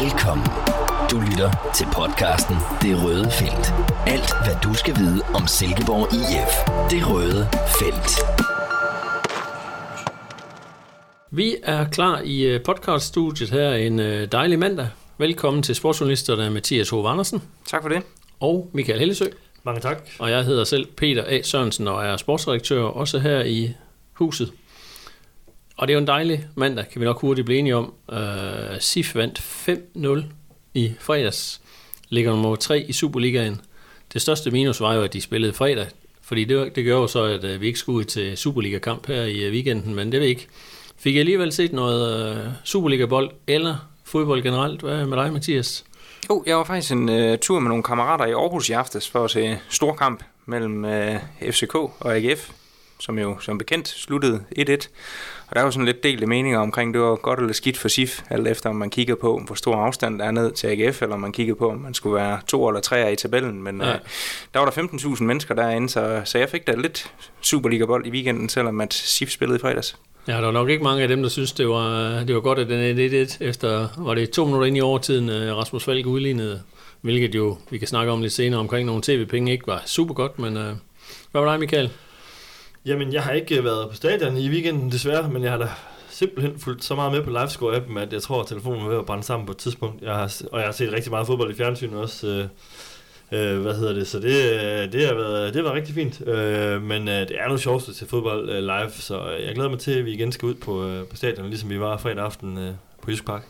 Velkommen. Du lytter til podcasten Det Røde Felt. Alt, hvad du skal vide om Silkeborg IF. Det Røde Felt. Vi er klar i øh, podcaststudiet her en øh, dejlig mandag. Velkommen til sportsjournalisterne Mathias Hove Andersen Tak for det. og Michael Hellesø. Mange tak. Og jeg hedder selv Peter A. Sørensen og er sportsredaktør også her i huset. Og det er jo en dejlig mandag, kan vi nok hurtigt blive enige om. Uh, SIF vandt 5-0 i fredags. Ligger nummer 3 i Superligaen. Det største minus var jo, at de spillede fredag. Fordi det, det gør jo så, at uh, vi ikke skulle ud til Superliga-kamp her i øh, weekenden, men det ved ikke. Fik jeg alligevel set noget uh, Superliga-bold eller fodbold generelt? Hvad er med dig, Mathias? Jo, jeg var faktisk en uh, tur med nogle kammerater i Aarhus i aftes for at se stor kamp mellem uh, FCK og AGF, som jo som bekendt sluttede 1-1. Og der var sådan lidt delte meninger omkring, det var godt eller skidt for SIF, alt efter om man kigger på, hvor stor afstand der er ned til AGF, eller om man kigger på, om man skulle være to eller tre i tabellen. Men Ja. uh, der var der 15.000 mennesker derinde, så, så jeg fik da lidt Superliga-bold i weekenden, selvom at SIF spillede i fredags. Ja, der var nok ikke mange af dem, der synes, det var, det var godt, at den er 1-1 efter, var det to minutter ind i overtiden, øh, Rasmus Falk udlignede, hvilket jo, vi kan snakke om lidt senere omkring nogle tv-penge, ikke var super godt, men øh, hvad var dig, Michael? Jamen, jeg har ikke øh, været på stadion i weekenden desværre, men jeg har da simpelthen fulgt så meget med på livescore-appen, at jeg tror, at telefonen er ved at brænde sammen på et tidspunkt. Jeg har, og jeg har set rigtig meget fodbold i fjernsynet også. Øh, øh, hvad hedder det? Så det, øh, det, har været, det har været rigtig fint. Øh, men øh, det er nu sjovt at se fodbold øh, live, så øh, jeg glæder mig til, at vi igen skal ud på, øh, på stadion, ligesom vi var fredag aften øh, på Jysk Park.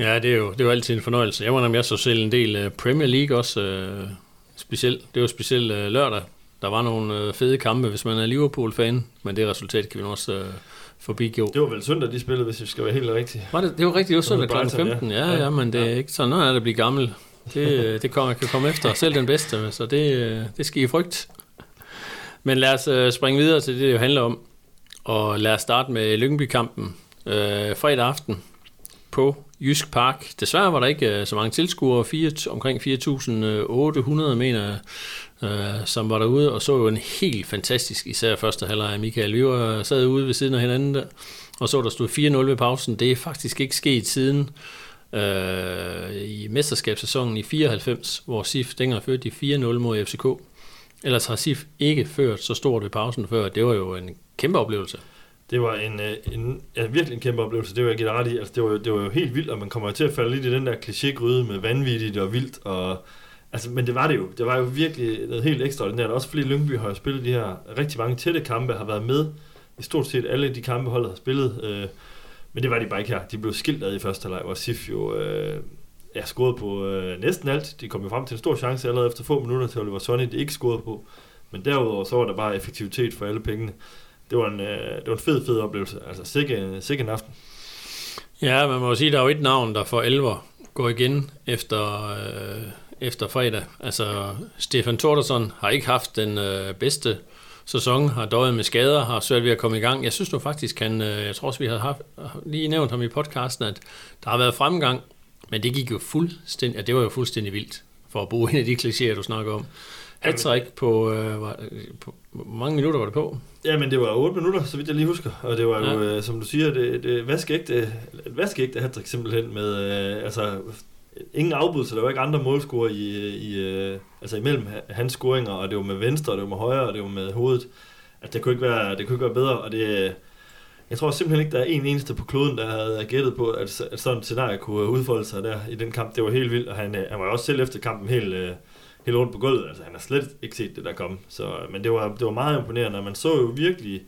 Ja, det er jo, det er jo altid en fornøjelse. Jeg må jeg så selv en del Premier League også, øh, specielt, det var specielt øh, lørdag. Der var nogle øh, fede kampe, hvis man er Liverpool-fan, men det resultat kan vi også øh, forbigå. Det var vel søndag, de spillede, hvis vi skal være helt rigtigt. Var det, det var rigtigt, det var søndag kl. Brighton, ja. 15. Ja, ja, Ja. men det er Ja. ikke sådan, er det at blive gammel. Det, øh, det kommer, kan komme efter selv den bedste, så det, øh, det skal I frygt. Men lad os øh, springe videre til det, det jo handler om. Og lad os starte med Lyngby-kampen øh, fredag aften på Jysk Park. Desværre var der ikke øh, så mange tilskuere, fire, omkring 4.800 mener jeg, øh, som var derude og så jo en helt fantastisk, især første halvleg af Michael. Vi var øh, sad ude ved siden af hinanden der, og så der stod 4-0 ved pausen. Det er faktisk ikke sket siden øh, i mesterskabssæsonen i 94, hvor SIF dengang førte de 4-0 mod FCK. Ellers har SIF ikke ført så stort ved pausen før. Det var jo en kæmpe oplevelse. Det var en, øh, en ja, virkelig en kæmpe oplevelse, det var jeg give ret i. Altså, det, var, jo- det var jo helt vildt, og man kommer jo til at falde lidt i den der klichégryde med vanvittigt og vildt. Og, altså, men det var det jo. Det var jo virkelig noget helt ekstraordinært. Også fordi Lyngby har jo spillet de her rigtig mange tætte kampe, har været med i stort set alle de kampe, holdet har spillet. Øh, men det var de bare ikke her. De blev skilt ad i første halvleg, hvor Sif jo øh, ja, scorede på øh, næsten alt. De kom jo frem til en stor chance allerede efter få minutter til Oliver Sonny, de ikke scorede på. Men derudover så var der bare effektivitet for alle pengene. Det var en, øh, det var en fed, fed oplevelse. Altså sikke, sikke en aften. Ja, man må jo sige, at der er jo et navn, der for alvor går igen efter, øh, efter fredag. Altså, Stefan Tordersson har ikke haft den øh, bedste sæson, har døjet med skader, har svært ved at komme i gang. Jeg synes nu faktisk, han, øh, jeg tror også, vi har haft, lige nævnt ham i podcasten, at der har været fremgang, men det gik jo fuldstændig, ja, det var jo fuldstændig vildt, for at bruge en af de klichéer, du snakker om. Hattrick på, øh, var, på, hvor mange minutter var det på? Ja, men det var 8 minutter, så vidt jeg lige husker. Og det var jo, Ja. øh, som du siger, det, det vaskeægte, et vaskeægte hattrick simpelthen med, øh, altså, ingen afbud, så der var ikke andre målscorer i, i, øh, altså imellem hans scoringer, og det var med venstre, og det var med højre, og det var med hovedet. At det kunne ikke være, det kunne ikke være bedre, og det, øh, jeg tror simpelthen ikke, der er en eneste på kloden, der havde gættet på, at, at sådan et scenarie kunne øh, udfolde sig der i den kamp. Det var helt vildt, og han, han var jo også selv efter kampen helt, helt rundt på gulvet. Altså, han har slet ikke set det, der kom. Så, men det var, det var meget imponerende, og man så jo virkelig...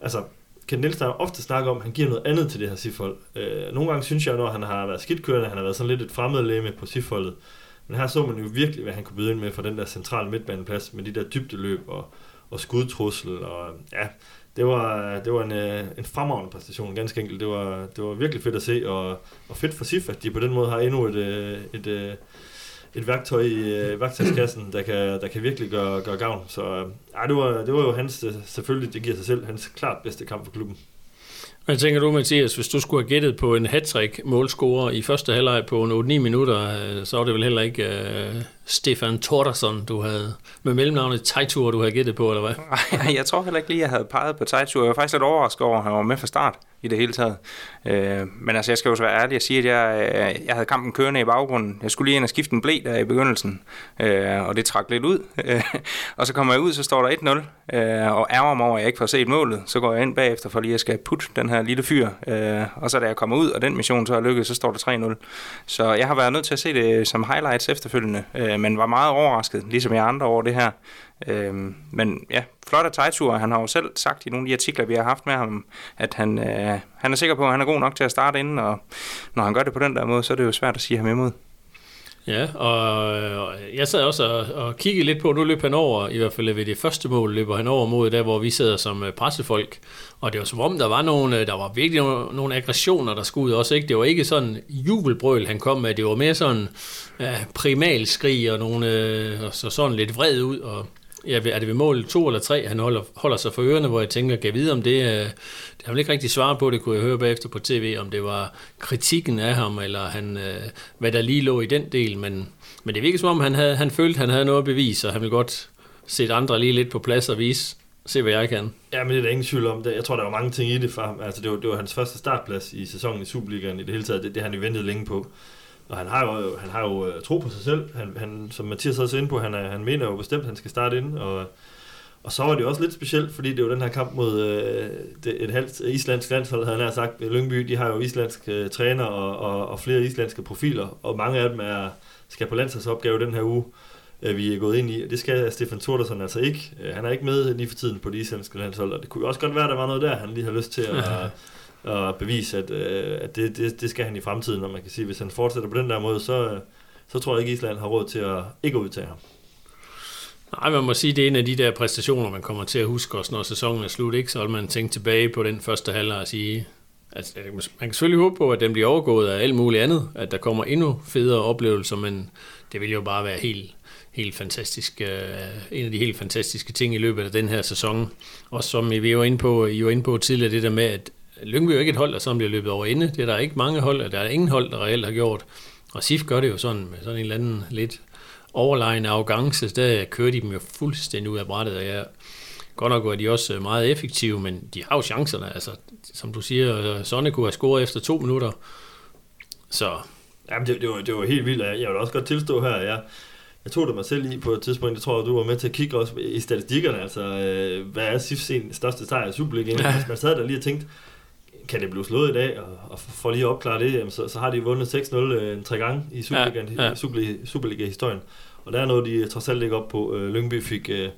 Altså, kan Nielsen har ofte snakket om, at han giver noget andet til det her sifold. Øh, nogle gange synes jeg, når han har været skidtkørende, han har været sådan lidt et fremmedlæme på sifoldet. Men her så man jo virkelig, hvad han kunne byde ind med for den der centrale midtbaneplads, med de der dybdeløb og, og skudtrussel. Og, ja, det var, det var en, øh, en fremragende præstation, ganske enkelt. Det var, det var virkelig fedt at se, og, og fedt for SIF, at de på den måde har endnu et, øh, et, et, et værktøj i øh, værktøjskassen, der kan, der kan virkelig gøre, gøre gavn. Så øh, det, var, det var jo hans, øh, selvfølgelig, det giver sig selv, hans klart bedste kamp for klubben. Hvad tænker du, Mathias, hvis du skulle have gættet på en hat målscorer i første halvleg på en 8-9 minutter, øh, så var det vel heller ikke uh, Stefan Tordersson, du havde med mellemnavnet Tejtur, du havde gættet på, eller hvad? Ej, jeg tror heller ikke lige, jeg havde peget på Tejtur. Jeg var faktisk lidt overrasket over, at han var med fra start i det hele taget. Øh, men altså, jeg skal jo så være ærlig og sige, at jeg, øh, jeg havde kampen kørende i baggrunden. Jeg skulle lige ind og skifte en blæ der i begyndelsen, øh, og det trak lidt ud. og så kommer jeg ud, så står der 1-0, øh, og ærger mig over, at jeg ikke får set målet. Så går jeg ind bagefter for lige at skal putte den her lille fyr. Øh, og så da jeg kommer ud, og den mission så er lykkedes, så står der 3-0. Så jeg har været nødt til at se det som highlights efterfølgende, øh, men var meget overrasket, ligesom jeg andre over det her. Øhm, men ja, flot af Tejtur. Han har jo selv sagt i nogle af de artikler, vi har haft med ham, at han, øh, han er sikker på, at han er god nok til at starte inden, og når han gør det på den der måde, så er det jo svært at sige ham imod. Ja, og jeg sad også og, og kiggede lidt på, nu løb han over, i hvert fald ved det første mål, løber han over mod der, hvor vi sidder som øh, pressefolk. Og det var som om, der var nogle, øh, der var virkelig nogle, nogle aggressioner, der skulle ud også. Ikke? Det var ikke sådan jubelbrøl, han kom med. Det var mere sådan ja, primalskrig og nogle, øh, og så sådan lidt vred ud. Og ja, er det ved mål to eller tre, han holder, holder sig for ørerne, hvor jeg tænker, kan jeg vide om det, øh, det har vel ikke rigtig svaret på, det kunne jeg høre bagefter på tv, om det var kritikken af ham, eller han, øh, hvad der lige lå i den del, men, men det virker som om, han, havde, han følte, han havde noget at bevise, og han ville godt sætte andre lige lidt på plads og vise, se hvad jeg kan. Ja, men det er der ingen tvivl om. Det. Jeg tror, der var mange ting i det for ham. Altså, det var, det var hans første startplads i sæsonen i Superligaen i det hele taget. Det, det han jo ventet længe på. Og han har jo, han har jo uh, tro på sig selv. Han, han, som Mathias også inde på, han, er, han mener jo bestemt, at han skal starte ind. Og, og så var det også lidt specielt, fordi det var den her kamp mod det, et halvt islandsk landshold, havde han sagt. Lyngby, de har jo islandske uh, træner og, og, og flere islandske profiler, og mange af dem er, skal på landsholdsopgave den her uge, uh, vi er gået ind i. Det skal Stefan Thordersen altså ikke. Uh, han er ikke med lige for tiden på det islandske landshold, og det kunne også godt være, at der var noget der, han lige har lyst til at... og bevise, at, øh, at det, det, det skal han i fremtiden, og man kan sige, hvis han fortsætter på den der måde, så, så tror jeg ikke, Island har råd til at ikke udtage ham. Nej, man må sige, det er en af de der præstationer, man kommer til at huske også, når sæsonen er slut, ikke? Så vil man tænke tilbage på den første halvleg og sige, altså, man kan selvfølgelig håbe på, at den bliver overgået af alt muligt andet, at der kommer endnu federe oplevelser, men det vil jo bare være helt, helt fantastisk, øh, en af de helt fantastiske ting i løbet af den her sæson. Og som vi var inde på, I var inde på tidligere, det der med, at Lyngby er jo ikke et hold, der sådan bliver løbet over inde. Det er der ikke mange hold, der er ingen hold, der reelt har gjort. Og SIF gør det jo sådan med sådan en eller anden lidt overlegen arrogance. Der kører de dem jo fuldstændig ud af brættet, og jeg Godt nok er de også meget effektive, men de har jo chancerne. Altså, som du siger, Sonne kunne have scoret efter to minutter. Så... Jamen, det, det, var, det var helt vildt. Jeg vil også godt tilstå her, jeg, jeg tog det mig selv i på et tidspunkt, det tror jeg, du var med til at kigge også i statistikkerne, altså øh, hvad er SIF's største sejr i Superligaen? Ja. Man sad der lige og tænkte, kan det blive slået i dag, og, og for lige at opklare det, jamen, så, så har de vundet 6-0 øh, tre gange i Superliga, ja, ja. Superliga, Superliga-historien. Og der er noget, de trods alt ikke op på. Øh, Lyngby fik, øh,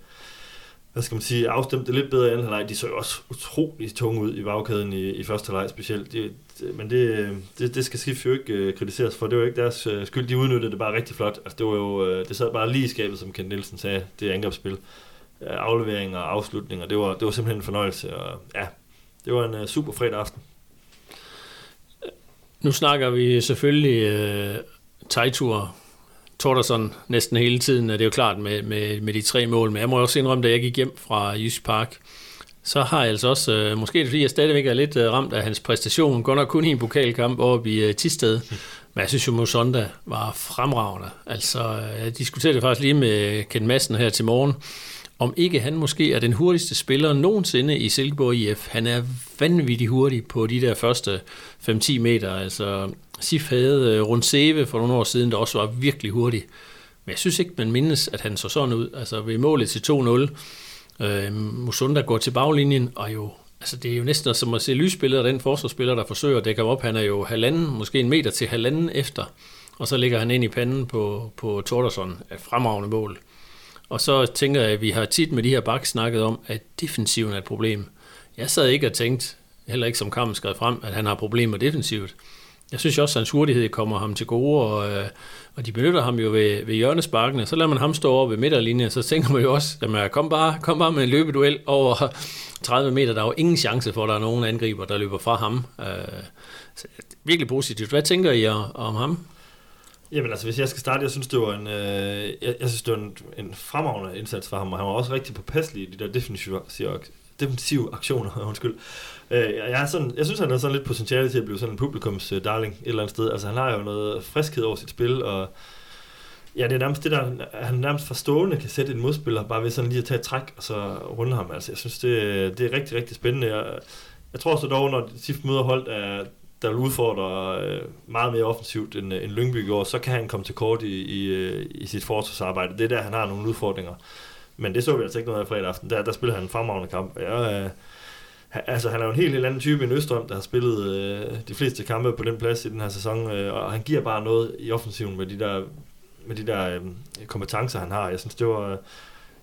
hvad skal man sige, afstemt det lidt bedre i anden halvleg. De så jo også utrolig tunge ud i bagkæden i, i første halvleg specielt. De, de, men det, det, det skal Skif jo ikke øh, kritiseres for. Det var ikke deres øh, skyld. De udnyttede det bare rigtig flot. Altså, det var jo, øh, det sad bare lige i skabet, som Kent Nielsen sagde, det angrebsspil. Afleveringer og afslutninger. Det var, det var simpelthen en fornøjelse. Og, ja, det var en uh, super fredag aften. Nu snakker vi selvfølgelig øh, uh, Tejtur Tordersson næsten hele tiden, det er jo klart med, med, med de tre mål, men jeg må også indrømme, da jeg gik hjem fra Jysk Park, så har jeg altså også, uh, måske det fordi jeg stadigvæk er lidt uh, ramt af hans præstation, godt nok kun i en pokalkamp oppe i uh, Tisted, men jeg synes jo, Mosonda var fremragende. Altså, jeg diskuterede det faktisk lige med Ken Madsen her til morgen, om ikke han måske er den hurtigste spiller nogensinde i Silkeborg IF. Han er vanvittig hurtig på de der første 5-10 meter. Altså, Sif havde øh, rundt Seve for nogle år siden, der også var virkelig hurtig. Men jeg synes ikke, man mindes, at han så sådan ud. Altså ved målet til 2-0, øh, Musunda går til baglinjen, og jo, altså det er jo næsten som at se lysspillet af den forsvarsspiller, der forsøger at dække op. Han er jo halvanden, måske en meter til halvanden efter, og så ligger han ind i panden på, på Tordersson. Et fremragende mål. Og så tænker jeg, at vi har tit med de her bak snakket om, at defensiven er et problem. Jeg sad ikke og tænkte, heller ikke som kampen skrev frem, at han har problemer defensivt. Jeg synes også, at hans hurtighed kommer ham til gode, og, øh, og de benytter ham jo ved, ved hjørnesparkene. Så lader man ham stå over ved midterlinjen, så tænker man jo også, at kom bare, kom bare med en løbeduel over 30 meter. Der er jo ingen chance for, at der er nogen angriber, der løber fra ham. Øh, så, virkelig positivt. Hvad tænker I om ham? Jamen altså, hvis jeg skal starte, jeg synes, det var en, øh, jeg, jeg synes, det var en, en fremragende indsats for ham, og han var også rigtig påpasselig i de der defensive, defensive aktioner, undskyld. Øh, jeg, er sådan, jeg synes, han har sådan lidt potentiale til at blive sådan en publikums øh, darling et eller andet sted. Altså, han har jo noget friskhed over sit spil, og ja, det er nærmest det der, han nærmest forstående kan sætte en modspiller, bare ved sådan lige at tage et træk, og så runde ham. Altså, jeg synes, det, det er rigtig, rigtig spændende. Jeg, jeg tror så dog, når SIF møder holdt, der, der vil udfordre øh, meget mere offensivt end, øh, end Lyngby gjorde, så kan han komme til kort i, i, øh, i sit forsvarsarbejde. Det er der, han har nogle udfordringer. Men det så vi altså ikke noget af fredag aften. Der, der spiller han en fremragende kamp. Jeg, øh, altså, han er jo en helt, helt anden type end Østrøm, der har spillet øh, de fleste kampe på den plads i den her sæson, øh, og han giver bare noget i offensiven med de der, med de der øh, kompetencer, han har. Jeg synes, det var,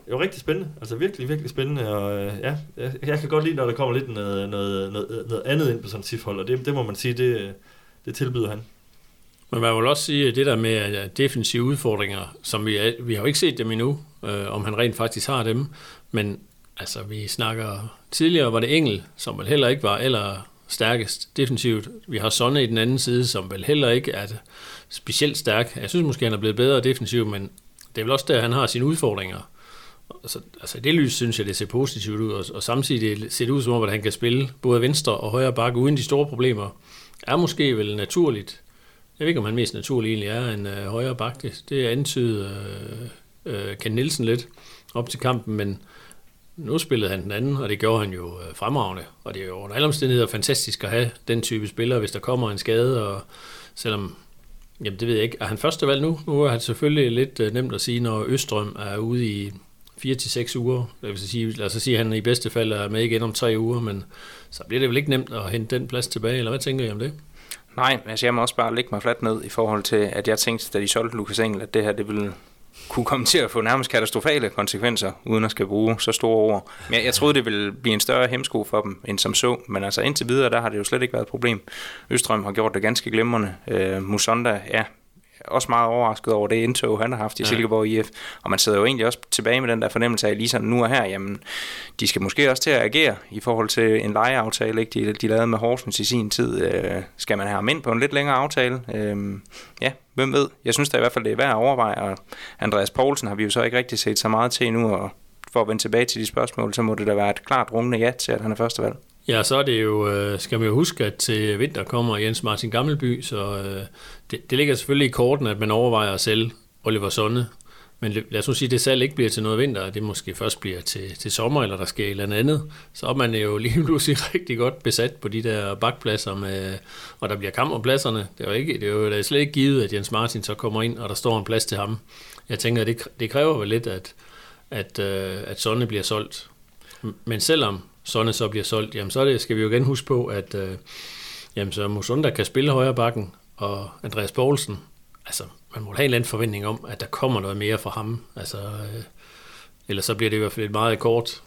det var rigtig spændende. Altså virkelig, virkelig spændende. Og øh, ja, jeg, jeg kan godt lide, når der kommer lidt noget, noget, noget, noget andet ind på sådan et SIF-hold, og det, det må man sige, det, det tilbyder han. Men man vil også sige, at det der med defensive udfordringer, som vi, er, vi har jo ikke set dem endnu, øh, om han rent faktisk har dem, men altså vi snakker, tidligere var det Engel, som vel heller ikke var eller stærkest defensivt. Vi har Sonne i den anden side, som vel heller ikke er specielt stærk. Jeg synes måske, han er blevet bedre defensivt, men det er vel også der, han har sine udfordringer. Altså, altså, i det lys synes jeg, det ser positivt ud, og, og samtidig ser det ud som om, at han kan spille både venstre og højre bakke uden de store problemer. Er måske vel naturligt. Jeg ved ikke, om han mest naturligt egentlig er en øh, højre bakke. Det, det antyder øh, øh, Ken Nielsen lidt op til kampen, men nu spillede han den anden, og det gjorde han jo øh, fremragende. Og det er jo under alle omstændigheder fantastisk at have den type spiller, hvis der kommer en skade, og selvom Jamen det ved jeg ikke. Er han første valg nu? Nu er han selvfølgelig lidt øh, nemt at sige, når Østrøm er ude i 4 til seks uger. Det vil sige, lad os sige, at han i bedste fald er med igen om tre uger, men så bliver det vel ikke nemt at hente den plads tilbage, eller hvad tænker I om det? Nej, altså jeg må også bare lægge mig fladt ned i forhold til, at jeg tænkte, da de solgte Lukas Engel, at det her det ville kunne komme til at få nærmest katastrofale konsekvenser, uden at skal bruge så store ord. Men jeg, jeg troede, det ville blive en større hemsko for dem, end som så. Men altså indtil videre, der har det jo slet ikke været et problem. Østrøm har gjort det ganske glimrende. Øh, Musonda, ja, også meget overrasket over det indtog, han har haft i ja. Silkeborg IF. Og man sidder jo egentlig også tilbage med den der fornemmelse af, lige sådan nu og her, jamen, de skal måske også til at agere i forhold til en lejeaftale, ikke? De, de lavede med Horsens i sin tid. Øh, skal man have ham ind på en lidt længere aftale? Øh, ja, hvem ved? Jeg synes da i hvert fald, det er værd at overveje, og Andreas Poulsen har vi jo så ikke rigtig set så meget til nu, og for at vende tilbage til de spørgsmål, så må det da være et klart rungende ja til, at han er første valg. Ja, så er det jo, øh, skal man jo huske, at til vinter kommer Jens Martin Gammelby, så øh, det, det ligger selvfølgelig i korten, at man overvejer at sælge Oliver Sonne. Men lad os nu sige, at det salg ikke bliver til noget vinter, og det måske først bliver til, til sommer, eller der sker et eller andet, så er man jo lige pludselig rigtig godt besat på de der bakpladser, med, og der bliver kamp om pladserne. Det er jo, ikke, det er jo det er slet ikke givet, at Jens Martin så kommer ind, og der står en plads til ham. Jeg tænker, at det, det kræver vel lidt, at, at, øh, at Sonne bliver solgt. Men selvom Sonne så bliver solgt, jamen så det, skal vi jo igen huske på, at øh, jamen så Musunda kan spille højre bakken, og Andreas Poulsen, altså man må have en eller anden forventning om, at der kommer noget mere fra ham. Altså, øh, ellers så bliver det i hvert fald et meget kort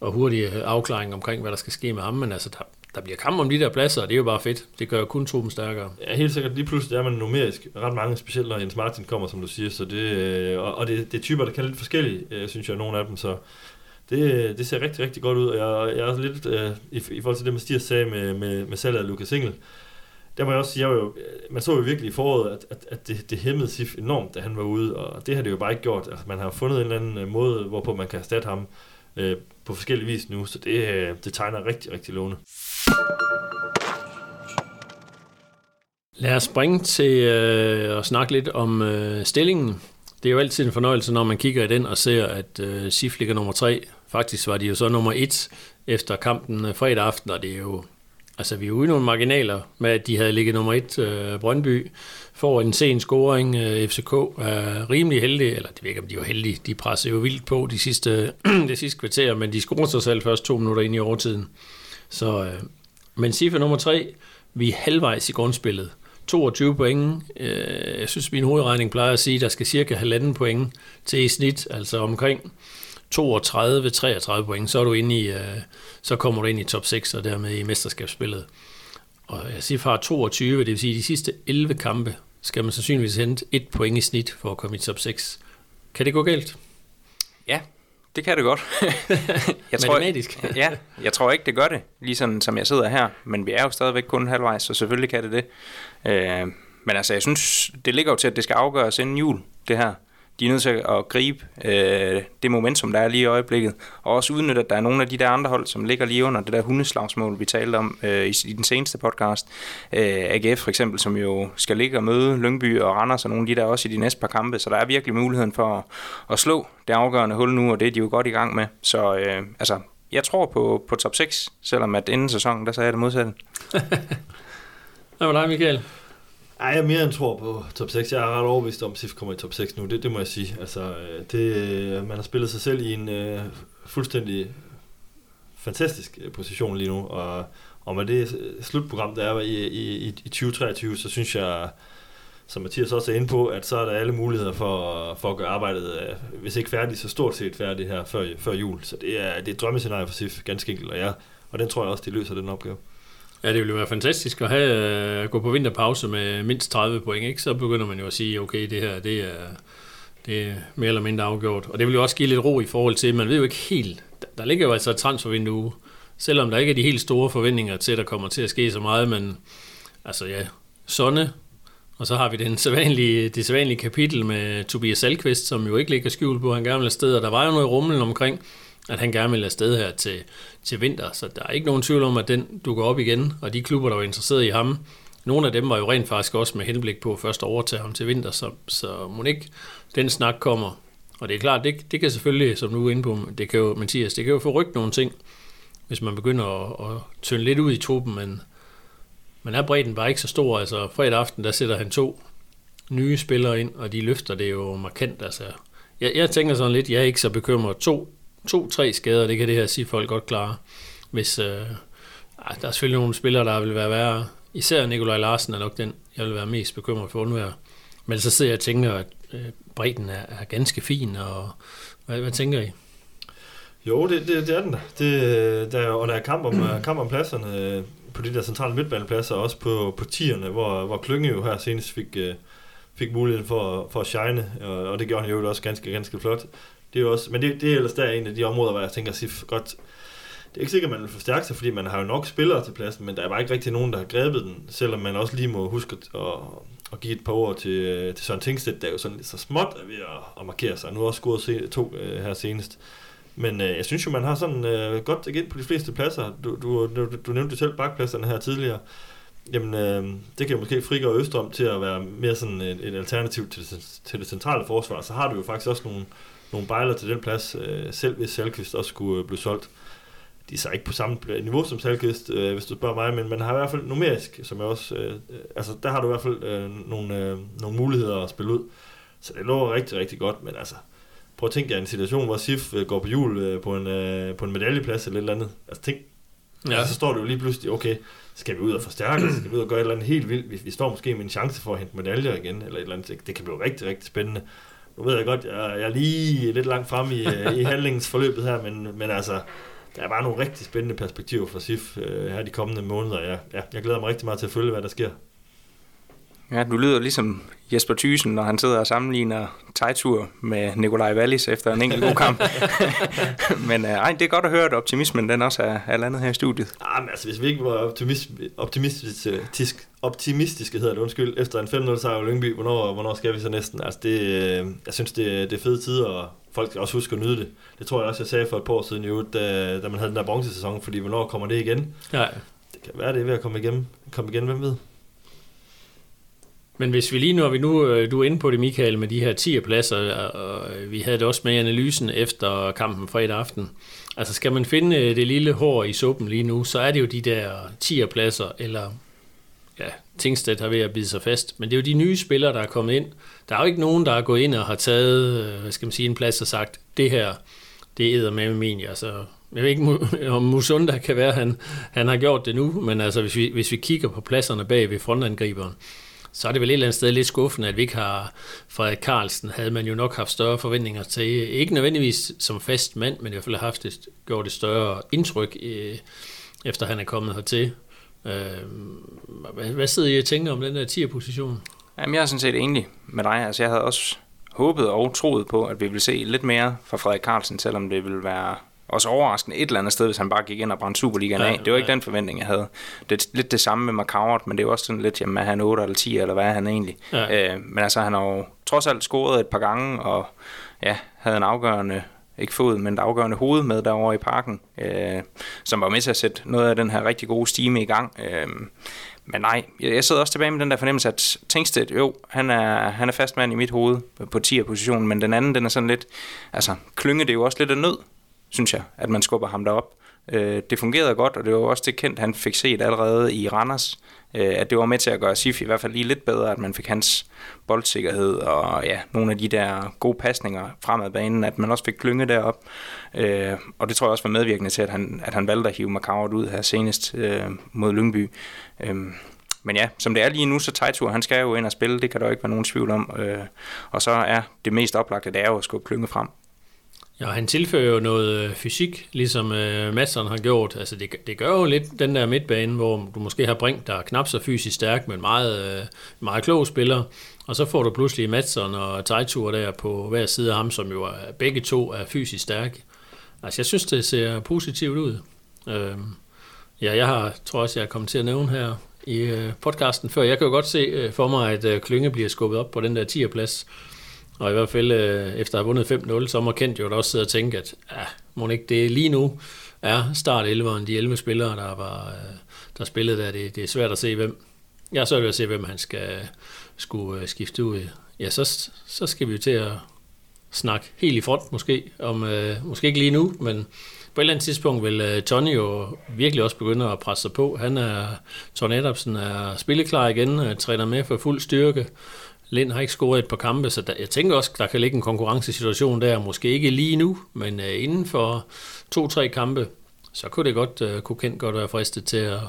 og hurtig øh, afklaring omkring, hvad der skal ske med ham, men altså der, der bliver kamp om de der pladser, og det er jo bare fedt. Det gør jo kun truppen stærkere. Ja, helt sikkert. Lige pludselig er man numerisk ret mange, specielt når Jens Martin kommer, som du siger. Så det, øh, og, og det, det er typer, der kan lidt forskellige, øh, synes jeg, nogle af dem. Så det, det ser rigtig, rigtig godt ud, og jeg, jeg er også lidt, øh, i, i forhold til det, Mathias sagde med, med, med salget af Lukas Engel, der må jeg også sige, jeg jo, øh, man så jo virkelig i foråret, at, at, at det, det hæmmede Sif enormt, da han var ude, og det har det jo bare ikke gjort. Altså, man har fundet en eller anden øh, måde, hvorpå man kan erstatte ham øh, på forskellige vis nu, så det, øh, det tegner rigtig, rigtig lovende. Lad os springe til øh, at snakke lidt om øh, stillingen. Det er jo altid en fornøjelse, når man kigger i den og ser, at øh, SIF ligger nummer 3. Faktisk var de jo så nummer et efter kampen øh, fredag aften, og det er jo Altså, vi er ude nogle marginaler med, at de havde ligget nummer 1, øh, Brøndby, får en sen scoring. Øh, FCK er rimelig heldige, eller det ved ikke, om de var heldige. De pressede jo vildt på de sidste, det sidste kvarter, men de scorer sig selv først to minutter ind i overtiden. Så, øh, men cifre nummer 3. Vi er halvvejs i grundspillet. 22 point. Øh, jeg synes, min hovedregning plejer at sige, at der skal cirka halvanden point til i snit, altså omkring 32-33 point, så er du inde i, øh, så kommer du ind i top 6 og dermed i mesterskabsspillet. Og jeg siger fra 22, det vil sige de sidste 11 kampe, skal man sandsynligvis hente et point i snit for at komme i top 6. Kan det gå galt? Ja, det kan det godt. jeg tror, Matematisk. ja, jeg tror ikke, det gør det, ligesom som jeg sidder her. Men vi er jo stadigvæk kun halvvejs, så selvfølgelig kan det det. Øh, men altså, jeg synes, det ligger jo til, at det skal afgøres inden jul, det her de er nødt til at gribe øh, det momentum, der er lige i øjeblikket, og også udnytte, at der er nogle af de der andre hold, som ligger lige under det der hundeslagsmål, vi talte om øh, i, i den seneste podcast. Øh, AGF for eksempel, som jo skal ligge og møde Lyngby og Randers og nogle af de der også i de næste par kampe, så der er virkelig muligheden for at, at slå det afgørende hul nu, og det er de jo godt i gang med. Så øh, altså, jeg tror på, på top 6, selvom at inden sæsonen, der sagde jeg det modsatte. Hvad var dig, Michael? Ej, jeg er mere end tror på top 6. Jeg er ret overbevist om, at SIF kommer i top 6 nu. Det, det må jeg sige. Altså, øh, det, øh, man har spillet sig selv i en øh, fuldstændig fantastisk øh, position lige nu, og, og med det slutprogram, der er i, i, i 2023, så synes jeg, som Mathias også er inde på, at så er der alle muligheder for, for at gøre arbejdet, hvis ikke færdigt, så stort set færdigt her før, før jul. Så det er, det er et drømmescenarie for SIF, ganske enkelt, og, jeg, og den tror jeg også, de løser den opgave. Ja, det ville være fantastisk at have, at gå på vinterpause med mindst 30 point, ikke? så begynder man jo at sige, okay, det her det er, det er mere eller mindre afgjort. Og det vil jo også give lidt ro i forhold til, man ved jo ikke helt, der, ligger jo altså et transfervindue, selvom der ikke er de helt store forventninger til, at der kommer til at ske så meget, men altså ja, Sonne, og så har vi den sædvanlige, det sædvanlige kapitel med Tobias Salkvist, som jo ikke ligger skjult på, han gerne vil afsted, og der var jo noget rummel omkring, at han gerne vil afsted her til, til vinter, så der er ikke nogen tvivl om, at den dukker op igen, og de klubber, der var interesseret i ham, nogle af dem var jo rent faktisk også med henblik på først at overtage ham til vinter, så, så må ikke den snak kommer. Og det er klart, det, det kan selvfølgelig, som nu er inde på, det kan jo, Mathias, det kan jo forrykke nogle ting, hvis man begynder at, at tynde lidt ud i truppen, men, men er bredden bare ikke så stor. Altså fredag aften, der sætter han to nye spillere ind, og de løfter det jo markant. Altså, jeg, jeg tænker sådan lidt, jeg er ikke så bekymret. To, to-tre skader, det kan det her sige folk godt klare. Hvis, øh, ah, der er selvfølgelig nogle spillere, der vil være værre. Især Nikolaj Larsen er nok den, jeg vil være mest bekymret for undvær. Men så sidder jeg og tænker, at øh, bredden er, er ganske fin, og hvad, hvad tænker I? Jo, det, det, det er den. Det, der, og der er kamp om, øh, kamp om pladserne øh, på de der centrale midtbanepladser, også på, på tierne, hvor, hvor Klynge jo her senest fik, øh, fik muligheden for, for at shine, og, og det gjorde han jo også ganske, ganske flot. Det er jo også, men det, det er ellers der en af de områder, hvor jeg tænker, at godt, det er ikke sikkert, at man vil forstærke sig, fordi man har jo nok spillere til pladsen, men der er bare ikke rigtig nogen, der har grebet den, selvom man også lige må huske at, at give et par ord til, til Søren Tingstedt, der er jo sådan lidt så småt er ved at, at markere sig. Nu har også scoret to uh, her senest. Men øh, jeg synes jo, man har sådan øh, godt igen på de fleste pladser. Du, du, du, du nævnte jo selv bakpladserne her tidligere. Jamen, øh, det kan måske frigøre Østrøm til at være mere sådan et, et alternativ til, til det centrale forsvar. Så har du jo faktisk også nogle, nogle bejler til den plads, øh, selv hvis Salkvist også skulle øh, blive solgt. De er så ikke på samme niveau som Salkvist, øh, hvis du spørger mig, men man har i hvert fald numerisk, som jeg også, øh, altså der har du i hvert fald øh, nogle, øh, nogle muligheder at spille ud. Så det lover rigtig, rigtig godt, men altså, prøv at tænke jer en situation, hvor SIF øh, går på jul øh, på en, øh, på en medaljeplads eller et eller andet. Altså tænk, ja. altså, så står det jo lige pludselig, okay, skal vi ud og forstærke, skal vi ud og gøre et eller andet helt vildt, vi, vi står måske med en chance for at hente medaljer igen, eller et eller andet. Det kan blive rigtig, rigtig spændende. Nu ved jeg godt, jeg, jeg er lige lidt langt frem i, i handlingsforløbet her, men, men altså, der er bare nogle rigtig spændende perspektiver for SIF øh, her de kommende måneder. Ja, ja, jeg glæder mig rigtig meget til at følge, hvad der sker. Ja, du lyder ligesom Jesper Thysen, når han sidder og sammenligner tegtur med Nikolaj Wallis efter en enkelt god kamp. men uh, ej, det er godt at høre, at optimismen den også er, er landet her i studiet. Ja, men altså, hvis vi ikke var optimist, optimistisk, optimistiske, hedder det, undskyld, efter en 5-0 sejr i Lyngby, hvornår, hvornår skal vi så næsten? Altså, det, øh, jeg synes, det, det er fede tider, og folk skal også huske at nyde det. Det tror jeg også, jeg sagde for et par år siden, jo, da, da man havde den der bronzesæson, fordi hvornår kommer det igen? Ja. Det kan være, det er ved at komme igen, komme igen hvem ved? Men hvis vi lige nu, vi nu, øh, du er inde på det, Michael, med de her 10 pladser, og vi havde det også med i analysen efter kampen fredag aften. Altså skal man finde øh, det lille hår i suppen lige nu, så er det jo de der 10 pladser, eller ja, Tingstedt har ved at bide sig fast. Men det er jo de nye spillere, der er kommet ind. Der er jo ikke nogen, der er gået ind og har taget, øh, hvad skal man sige, en plads og sagt, det her, det æder med min. Altså, jeg ved ikke, om Musunda kan være, han, han har gjort det nu, men altså, hvis vi, hvis vi kigger på pladserne bag ved frontangriberen, så er det vel et eller andet sted lidt skuffende, at vi ikke har Frederik Carlsen, havde man jo nok haft større forventninger til. Ikke nødvendigvis som fast mand, men i hvert fald haft et, gjort et større indtryk, øh, efter han er kommet hertil. Øh, hvad, hvad sidder I og tænker om den der 10'er-position? Jamen, jeg er sådan set enig med dig. Altså, jeg havde også håbet og troet på, at vi ville se lidt mere fra Frederik Carlsen, selvom det ville være også overraskende et eller andet sted, hvis han bare gik ind og brændte Superligaen ja, af. Det var ikke ja. den forventning, jeg havde. Det er lidt det samme med McCoward, men det er også sådan lidt, jamen er han 8 eller 10, eller hvad er han egentlig? Ja. Øh, men altså, han har jo trods alt scoret et par gange, og ja, havde en afgørende ikke fod, men et afgørende hoved med derovre i parken, øh, som var med til at sætte noget af den her rigtig gode stime i gang. Øh, men nej, jeg sidder også tilbage med den der fornemmelse, at Tingstedt, jo, han er, han er fastmand i mit hoved på 10'er-positionen, men den anden, den er sådan lidt, altså, klynge det er jo også lidt af nød, synes jeg, at man skubber ham derop. Øh, det fungerede godt, og det var også det kendt, han fik set allerede i Randers, øh, at det var med til at gøre Sif i hvert fald lige lidt bedre, at man fik hans boldsikkerhed og ja, nogle af de der gode pasninger fremad banen, at man også fik klynge derop. Øh, og det tror jeg også var medvirkende til, at han, at han valgte at hive Macauert ud her senest øh, mod Lyngby. Øh, men ja, som det er lige nu, så Tejtur, han skal jo ind og spille, det kan der jo ikke være nogen tvivl om. Øh, og så er det mest oplagte, det er jo at skubbe klynge frem. Ja, han tilfører jo noget øh, fysik, ligesom øh, Madsen har gjort. Altså det, det gør jo lidt den der midtbane, hvor du måske har bringt der knap så fysisk stærk, men meget, øh, meget klog spiller. Og så får du pludselig Madsen og Tejtur der på hver side af ham, som jo er, begge to er fysisk stærke. Altså jeg synes, det ser positivt ud. Øh, ja, jeg har, tror også, jeg er kommet til at nævne her i øh, podcasten før. Jeg kan jo godt se øh, for mig, at øh, Klynge bliver skubbet op på den der 10'er plads. Og i hvert fald øh, efter at have vundet 5-0, så må Kent jo også sidde og tænke, at ja, må ikke det lige nu er start 11'eren, de 11 spillere, der, var, øh, der spillede der. Det, det er svært at se, hvem. Jeg er svært ved at se, hvem han skal skulle øh, skifte ud. Ja, så, så skal vi jo til at snakke helt i front måske, om, øh, måske ikke lige nu, men på et eller andet tidspunkt vil øh, Tony jo virkelig også begynde at presse sig på. Han er, Tony Adamsen er spilleklar igen, øh, træner med for fuld styrke. Lind har ikke scoret et par kampe, så der, jeg tænker også, der kan ligge en konkurrencesituation der, måske ikke lige nu, men uh, inden for to-tre kampe, så kunne det godt, uh, kunne Kent godt være fristet til at,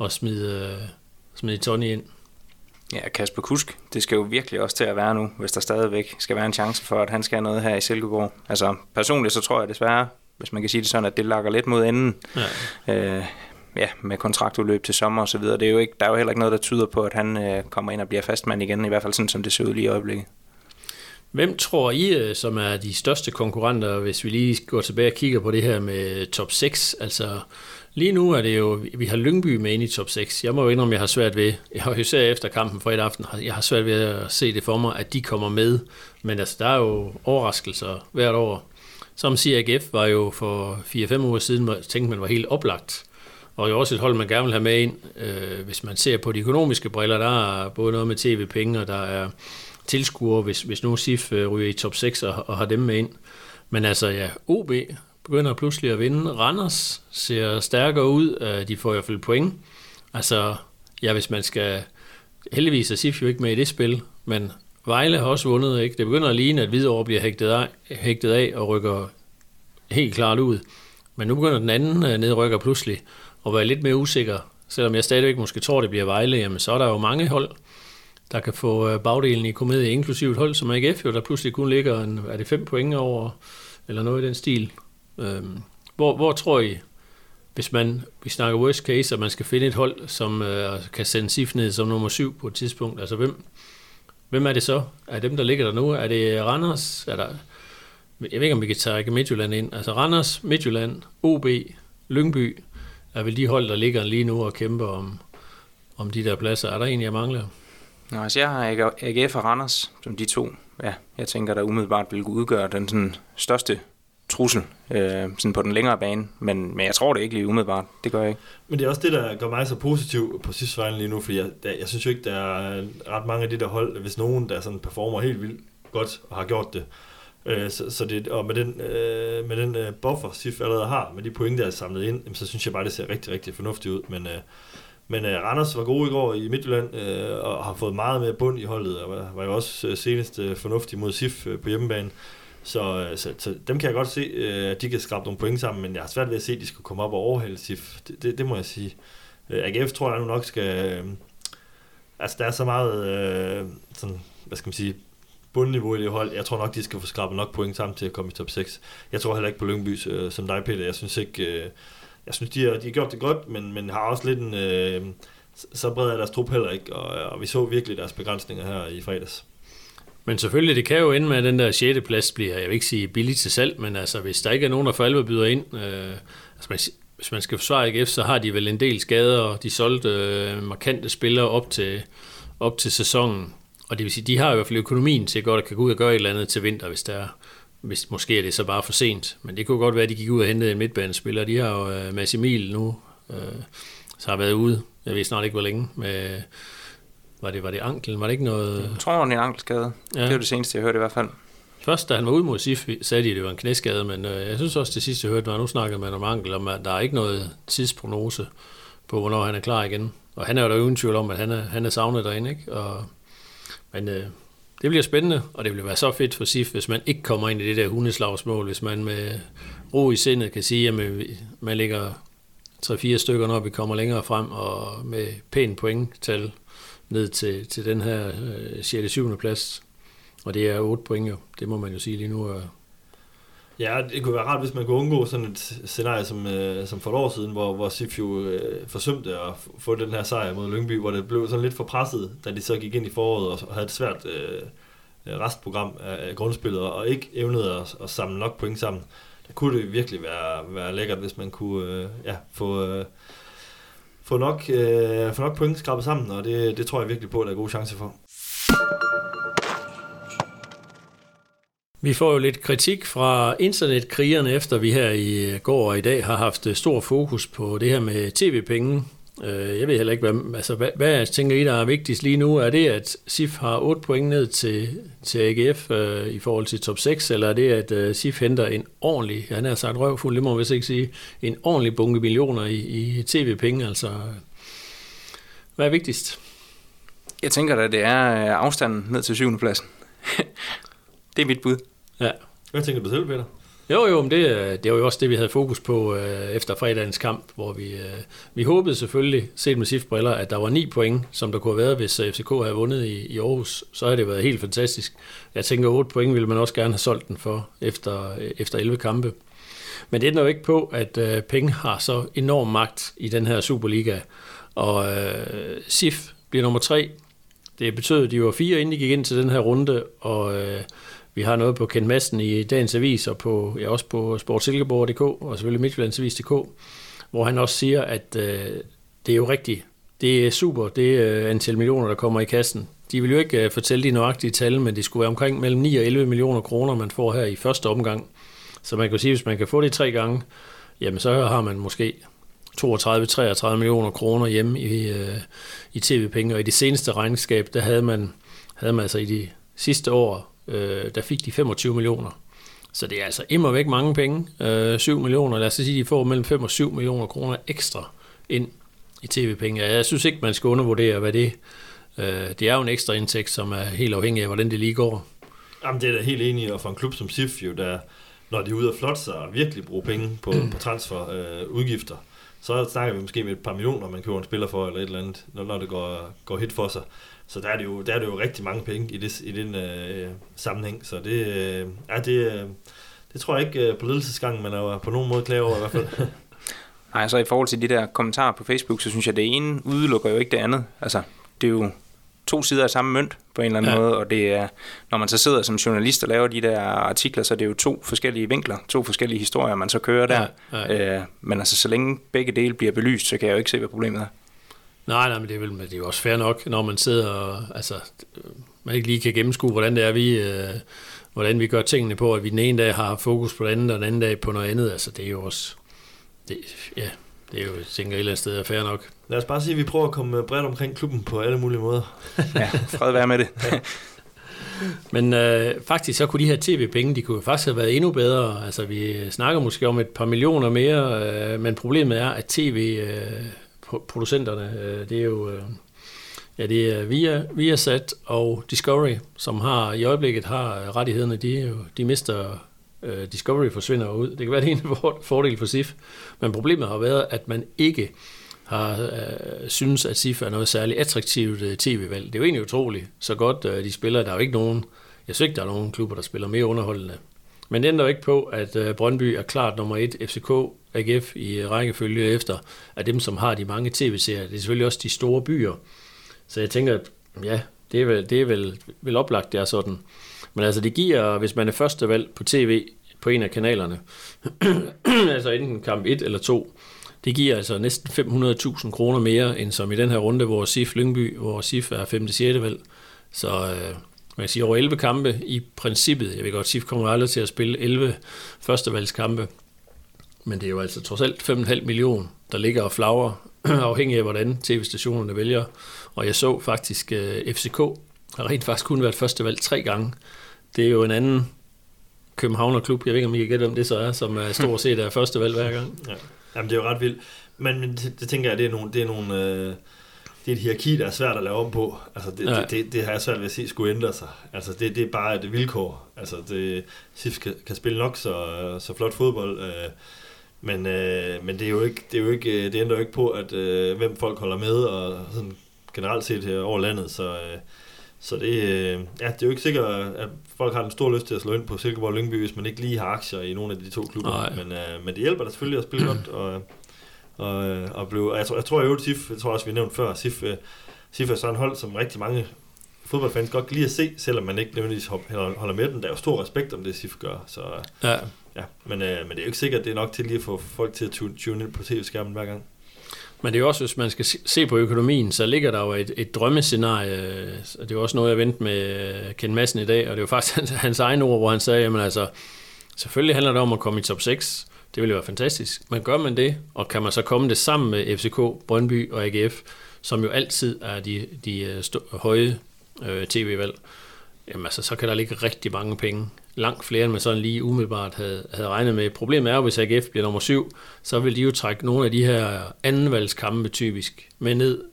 at smide, uh, smide Tony ind. Ja, Kasper Kusk, det skal jo virkelig også til at være nu, hvis der stadigvæk skal være en chance for, at han skal have noget her i Silkeborg. Altså personligt så tror jeg desværre, hvis man kan sige det sådan, at det lakker lidt mod enden. Ja. Øh, ja, med kontraktudløb til sommer og så videre. Det er jo ikke, der er jo heller ikke noget, der tyder på, at han øh, kommer ind og bliver fastmand igen, i hvert fald sådan, som det ser ud lige i øjeblikket. Hvem tror I, øh, som er de største konkurrenter, hvis vi lige går tilbage og kigger på det her med top 6? Altså, lige nu er det jo, vi har Lyngby med ind i top 6. Jeg må jo indrømme, at jeg har svært ved, jeg har jo især efter kampen for et aften, jeg har svært ved at se det for mig, at de kommer med. Men altså, der er jo overraskelser hvert år. Som CAGF var jo for 4-5 uger siden, tænkte man var helt oplagt. Og jo også et hold, man gerne vil have med ind. Øh, hvis man ser på de økonomiske briller, der er både noget med tv-penge, og der er tilskuere, hvis, hvis nu SIF øh, ryger i top 6 og, og har dem med ind. Men altså ja, OB begynder pludselig at vinde. Randers ser stærkere ud. Øh, de får i hvert fald point. Altså, ja, hvis man skal... Heldigvis er SIF jo ikke med i det spil, men Vejle har også vundet, ikke? Det begynder at ligne, at Hvidovre bliver hægtet af, hægtet af og rykker helt klart ud. Men nu begynder den anden øh, nedrykker pludselig at være lidt mere usikker. Selvom jeg stadigvæk måske tror, det bliver Vejle, jamen så er der jo mange hold, der kan få øh, bagdelen i komedie, inklusive et hold som AGF, jo, der pludselig kun ligger, en, er det fem point over, eller noget i den stil. Øhm, hvor, hvor tror I, hvis man, vi snakker worst case, at man skal finde et hold, som øh, kan sende SIF ned som nummer syv på et tidspunkt, altså hvem, Hvem er det så? Er dem, der ligger der nu? Er det Randers? Er der, jeg ved ikke, om vi kan tage Midtjylland ind. Altså Randers, Midtjylland, OB, Lyngby er vel de hold, der ligger lige nu og kæmper om, om de der pladser. Er der en, jeg mangler? Nå, altså jeg har AGF og Randers som de to, ja, jeg tænker, der umiddelbart vil udgøre den sådan, største trussel øh, sådan på den længere bane, men, men jeg tror det ikke lige umiddelbart. Det gør jeg ikke. Men det er også det, der gør mig så positiv på sidste vejen lige nu, fordi jeg, der, jeg synes jo ikke, der er ret mange af de der hold, hvis nogen der sådan performer helt vildt godt og har gjort det, øh, så, så det, og med den, øh, med den øh, buffer, SIF allerede har, med de point, der er samlet ind, jamen, så synes jeg bare, det ser rigtig, rigtig fornuftigt ud. Men, øh, men øh, Randers var gode i går i Midtjylland, øh, og har fået meget mere bund i holdet, og var, var jo også øh, senest øh, fornuftig mod SIF øh, på hjemmebane. Så, øh, så, så dem kan jeg godt se, øh, at de kan skrabe nogle point sammen, men jeg har svært ved at se, at de skal komme op og overhale SIF. Det, det, det må jeg sige. Øh, AGF tror jeg nu nok skal... Øh, altså, der er så meget øh, sådan, hvad skal man sige, bundniveau i det hold. Jeg tror nok, de skal få skrabet nok point sammen til at komme i top 6. Jeg tror heller ikke på Lyngby øh, som dig, Peter. Jeg synes ikke... Øh, jeg synes, de har, de har gjort det godt, men, men har også lidt en... Øh, så bred er deres trup heller ikke, og, og vi så virkelig deres begrænsninger her i fredags. Men selvfølgelig, det kan jo ende med, at den der 6. plads bliver, jeg vil ikke sige billigt til salg, men altså, hvis der ikke er nogen, der for alvor byder ind, øh, altså man, hvis man skal forsvare AGF, så har de vel en del skader, og de solgte øh, markante spillere op til, op til sæsonen. Og det vil sige, de har i hvert fald økonomien til godt at kan gå ud og gøre et eller andet til vinter, hvis der er. Hvis, måske er det så bare for sent. Men det kunne godt være, at de gik ud og hentede en midtbanespiller. De har jo øh, Mads Emil nu, øh, så har været ude. Jeg ved snart ikke, hvor længe. Med, var det, var det anklen? Var det ikke noget... Jeg tror, det var en ankelskade. Ja. Det var det seneste, jeg hørte i hvert fald. Først, da han var ude mod SIF, sagde de, at det var en knæskade, men øh, jeg synes også, det sidste, jeg hørte, var, nu snakkede man om Ankel, om at der er ikke noget tidsprognose på, hvornår han er klar igen. Og han er jo da uden tvivl om, at han er, han er savnet derinde, ikke? Og, men øh, det bliver spændende, og det bliver være så fedt for SIF, hvis man ikke kommer ind i det der hundeslagsmål, hvis man med ro i sindet kan sige, at man ligger 3-4 stykker, når vi kommer længere frem, og med pæn pointtal ned til, til den her øh, 6. 7. plads. Og det er 8 point jo, det må man jo sige lige nu. Er... Ja, det kunne være rart, hvis man kunne undgå sådan et scenarie som, øh, som for et år siden, hvor, hvor Sif jo øh, forsømte at få den her sejr mod Lyngby, hvor det blev sådan lidt for presset, da de så gik ind i foråret og, og havde et svært øh, øh, restprogram af, af grundspillet, og ikke evnede at, at samle nok point sammen. Der kunne det virkelig være, være lækkert, hvis man kunne øh, ja, få... Øh, få nok, øh, få nok point skrabet sammen, og det, det tror jeg virkelig på, at der er gode chancer for. Vi får jo lidt kritik fra internetkrigerne, efter vi her i går og i dag har haft øh, stor fokus på det her med tv-penge. Øh, jeg ved heller ikke, hvad, altså, hvad, hvad tænker I, der er vigtigst lige nu? Er det, at SIF har 8 point ned til, til AGF øh, i forhold til top 6, eller er det, at øh, SIF henter en ordentlig, han har sagt røvfuld, det må vi ikke sige, en ordentlig bunke millioner i, i tv-penge? Altså, hvad er vigtigst? Jeg tænker da, det er øh, afstanden ned til syvende pladsen. det er mit bud. Ja. Hvad tænker du selv, Peter? Jo, jo, men det, det var jo også det, vi havde fokus på øh, efter fredagens kamp, hvor vi, øh, vi håbede selvfølgelig, set med SIF-briller, at der var ni point, som der kunne have været, hvis øh, FCK havde vundet i, i Aarhus. Så havde det været helt fantastisk. Jeg tænker, 8 point ville man også gerne have solgt den for efter, efter 11 kampe. Men det ændrer jo ikke på, at øh, penge har så enorm magt i den her Superliga. Og øh, SIF bliver nummer tre. Det betød, at de var fire, inden de gik ind til den her runde, og... Øh, vi har noget på Kent Madsen i dagens avis, og på, ja, også på sportsilkeborg.dk, og selvfølgelig Midtjyllandsavis.dk, hvor han også siger, at øh, det er jo rigtigt. Det er super, det er antal millioner, der kommer i kassen. De vil jo ikke øh, fortælle de nøjagtige tal, men det skulle være omkring mellem 9 og 11 millioner kroner, man får her i første omgang. Så man kan sige, hvis man kan få det tre gange, jamen så har man måske 32-33 millioner kroner hjemme i, øh, i tv-penge. Og i det seneste regnskab, der havde man, havde man altså i de sidste år øh, der fik de 25 millioner. Så det er altså immer væk mange penge. Øh, 7 millioner, lad os sige, de får mellem 5 og 7 millioner kroner ekstra ind i tv-penge. Jeg synes ikke, man skal undervurdere, hvad det øh, Det er jo en ekstra indtægt, som er helt afhængig af, hvordan det lige går. Jamen, det er da helt enig, og for en klub som SIF, jo, der, når de er ude af flot sig og virkelig bruge penge på, på transferudgifter, øh, udgifter, så snakker vi måske med et par millioner, man køber en spiller for, eller et eller andet, når, når det går, går hit for sig. Så der er det jo, der er det jo rigtig mange penge i, det, i den øh, sammenhæng. Så det, øh, ja, det, øh, det tror jeg ikke øh, på ledelsesgangen, man er på nogen måde klar over i hvert fald. Nej, så i forhold til de der kommentarer på Facebook, så synes jeg, at det ene udelukker jo ikke det andet. Altså, det er jo to sider af samme mønt på en eller anden ja. måde, og det er, når man så sidder som journalist og laver de der artikler, så er det jo to forskellige vinkler, to forskellige historier, man så kører der. Ja, ja. Øh, men altså, så længe begge dele bliver belyst, så kan jeg jo ikke se, hvad problemet er. Nej, nej, men det er, vel, det er jo også fair nok, når man sidder og altså, man ikke lige kan gennemskue, hvordan det er, vi, øh, hvordan vi gør tingene på, at vi den ene dag har fokus på det andet, og den anden dag på noget andet. Altså, det er jo også, det, ja, det er jo, jeg tænker, et eller andet sted er fair nok. Lad os bare sige, at vi prøver at komme bredt omkring klubben på alle mulige måder. ja, fred være med det. Men øh, faktisk så kunne de her tv-penge, de kunne faktisk have været endnu bedre. Altså vi snakker måske om et par millioner mere, øh, men problemet er, at tv øh, producenterne, øh, det er jo øh, ja, det er via, Viasat og Discovery, som har i øjeblikket har øh, rettighederne, de, jo, de mister Discovery forsvinder ud. Det kan være, det ene fordel for SIF, men problemet har været, at man ikke har øh, synes, at SIF er noget særligt attraktivt øh, tv-valg. Det er jo egentlig utroligt, så godt øh, de spiller. Der er jo ikke nogen, jeg synes ikke, der er nogen klubber, der spiller mere underholdende. Men det ændrer ikke på, at øh, Brøndby er klart nummer et. FCK AGF i rækkefølge efter, af dem, som har de mange tv-serier. Det er selvfølgelig også de store byer. Så jeg tænker, at ja, det er vel, det er vel, vel oplagt, det er sådan. Men altså, det giver, hvis man er første valg på tv på en af kanalerne, altså enten kamp 1 eller 2, det giver altså næsten 500.000 kroner mere, end som i den her runde, hvor SIF Lyngby, hvor SIF er 5. 6. valg. Så øh, man kan sige over 11 kampe i princippet. Jeg ved godt, SIF kommer aldrig til at spille 11 førstevalgskampe, men det er jo altså trods alt 5,5 millioner, der ligger og flagrer, afhængig af hvordan tv-stationerne vælger. Og jeg så faktisk, øh, FCK har rent faktisk kun været første valg tre gange. Det er jo en anden Københavner-klub. Jeg ved ikke, om I kan gætte, om det så er, som er stort set er første valg hver gang. Ja. Jamen, det er jo ret vildt. Men, men det, det, tænker jeg, det er nogle, det er nogle øh, det er et hierarki, der er svært at lave om på. Altså, det, ja. det, det, det, har jeg svært ved at se skulle ændre sig. Altså, det, det er bare et vilkår. Altså, det, SIF kan, kan spille nok så, så flot fodbold, øh, men, øh, men det, er jo ikke, det, er jo ikke, det ændrer jo ikke på, at øh, hvem folk holder med, og sådan generelt set her over landet, så, øh, så det, øh, ja, det er jo ikke sikkert, at folk har en stor lyst til at slå ind på Silkeborg Lyngby, hvis man ikke lige har aktier i nogle af de to klubber. Men, øh, men det hjælper da selvfølgelig at spille godt, og, og, og blive, jeg tror, jeg tror, jeg, SIF, jeg tror også, vi nævnte før, SIF, øh, SIF er sådan en hold, som rigtig mange fodboldfans godt kan lide at se, selvom man ikke nødvendigvis holder med den. Der er jo stor respekt om det, SIF gør. Så, ja. Ja, men, øh, men det er jo ikke sikkert, at det er nok til lige at få folk til at tune ind på tv-skærmen hver gang. Men det er jo også, hvis man skal se på økonomien, så ligger der jo et, et drømmescenarie. Det er jo også noget, jeg vendte med øh, Ken Madsen i dag, og det er jo faktisk hans, hans egen ord, hvor han sagde, jamen altså, selvfølgelig handler det om at komme i top 6. Det ville jo være fantastisk. Men gør man det, og kan man så komme det sammen med FCK, Brøndby og AGF, som jo altid er de, de øh, stå, høje øh, tv-valg, jamen altså, så kan der ligge rigtig mange penge. Langt flere, end man sådan lige umiddelbart havde, havde regnet med. Problemet er jo, hvis AGF bliver nummer syv, så vil de jo trække nogle af de her andenvalgskampe typisk med ned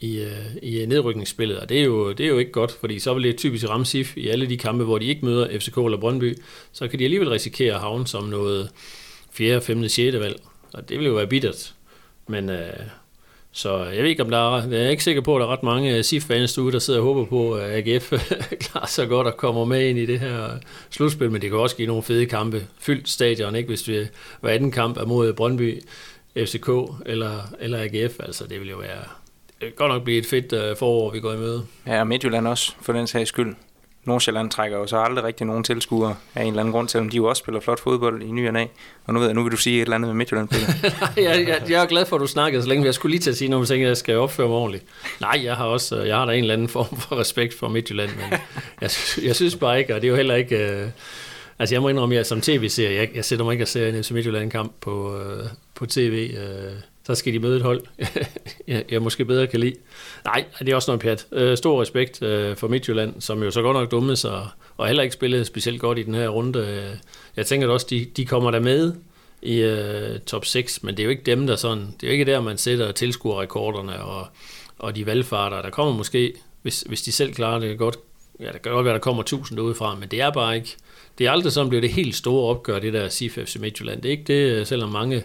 i, øh, i øh, nedrykningsspillet, og det er, jo, det er jo ikke godt, fordi så vil det typisk ramme SIF i alle de kampe, hvor de ikke møder FCK eller Brøndby, så kan de alligevel risikere at havne som noget 4., 5., 6. valg, og det vil jo være bittert. Men, øh, så jeg ved ikke, om der er, jeg er ikke sikker på, at der er ret mange øh, SIF-fans derude, der sidder og håber på, at AGF klarer sig godt og kommer med ind i det her øh, slutspil, men det kan også give nogle fede kampe. Fyldt stadion, ikke? hvis vi hver anden kamp er mod Brøndby, FCK eller, eller AGF. Altså, det vil jo være, det vil godt nok blive et fedt øh, forår, vi går i møde. Ja, og Midtjylland også, for den sags skyld. Nordsjælland trækker jo så aldrig rigtig nogen tilskuere af en eller anden grund, selvom de jo også spiller flot fodbold i ny og af. Og nu ved jeg, nu vil du sige et eller andet med Midtjylland. Nej, jeg, jeg, jeg, er glad for, at du snakkede så længe. Jeg skulle lige til at sige, når du at jeg skal opføre mig ordentligt. Nej, jeg har også jeg har da en eller anden form for respekt for Midtjylland, men jeg, jeg synes bare ikke, og det er jo heller ikke... Øh, altså jeg må indrømme, at jeg som tv-serie, jeg, jeg sætter mig ikke og ser en FC Midtjylland-kamp på, øh, på tv. Øh, så skal de møde et hold, jeg, jeg måske bedre kan lide. Nej, det er også noget pjat. Øh, stor respekt øh, for Midtjylland, som jo så godt nok dumme sig, og heller ikke spillede specielt godt i den her runde. Øh, jeg tænker også, de, de kommer der med i øh, top 6, men det er jo ikke dem, der sådan, det er jo ikke der, man sætter tilskuer rekorderne og, og de valgfarter. Der kommer måske, hvis, hvis de selv klarer det godt, ja, der kan godt være, der kommer tusind udefra, men det er bare ikke, det er aldrig sådan, bliver det helt store opgør, det der CIF FC Midtjylland. Det er ikke det, øh, selvom mange